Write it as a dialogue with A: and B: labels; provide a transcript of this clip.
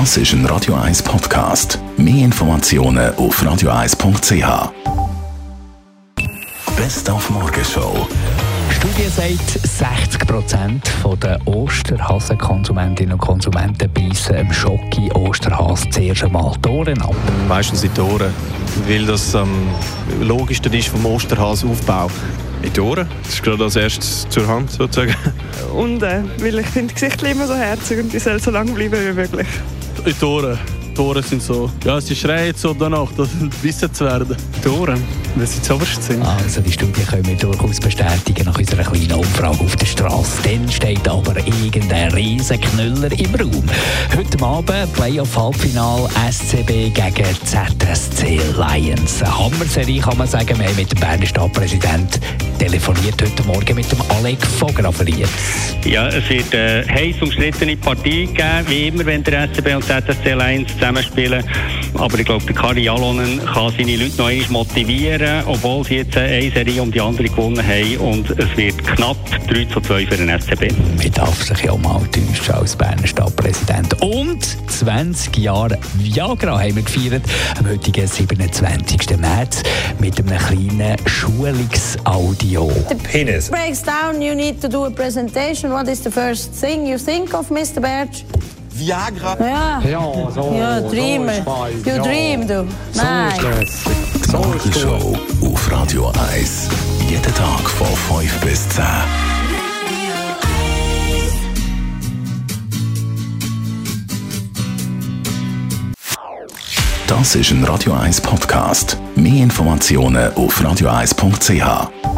A: Das ist ein Radio 1 Podcast. Mehr Informationen auf radio1.ch. Best auf Morgenshow.
B: Studie sagt, 60 Prozent der Osterhasenkonsumentinnen und Konsumenten beißen im Schocki Osterhase zuerst einmal die Ohren ab.
C: Meistens die Ohren, weil das am ähm, logischsten ist vom Osterhasenaufbau. In die Ohren, das ist gerade als erstes zur Hand sozusagen.
D: Und äh, weil ich finde Gesichter immer so herzig und die soll so lang bleiben wie möglich.
C: Die Ohren sind so, ja, sie schreien so danach, das wissen zu werden. Die Weil sie zuoberst sind.
B: Also die Studie können wir durchaus bestätigen nach unserer kleinen Umfrage auf der Straße. Dann steht aber irgendein riesen Knüller im Raum. Heute Abend Playoff-Halbfinal SCB gegen ZSC Lions. Eine Hammerserie kann man sagen. Wir haben mit dem Berner Stadtpräsident telefoniert heute Morgen mit dem Alec Fografferiert.
E: Ja, es wird eine heiß umstrittene Partie geben, wie immer, wenn der SCB und ZSC Lions zusammenspielen. Aber ich glaube, der Kari Jalonen kann seine Leute noch einmal motivieren, obwohl sie jetzt eine Serie um die andere gewonnen haben. Und es wird knapp 3 zu 2 für den SCB.
B: Man darf sich ja mal täuschen als Berner Stadtpräsident. Und 20 Jahre Viagra haben wir gefeiert, am heutigen 27. März, mit einem kleinen Schulungsaudio.
F: The penis breaks down, you need to do a presentation. What is the first thing you think of, Mr. Berge?
G: Viagra.
F: Ja,
G: ja so,
F: ja dream.
G: So
F: you ja. dream, du. Nein.
A: So die Show auf Radio 1. Jeden Tag von 5 bis 10. Das ist ein Radio 1 Podcast. Mehr Informationen auf radio1.ch.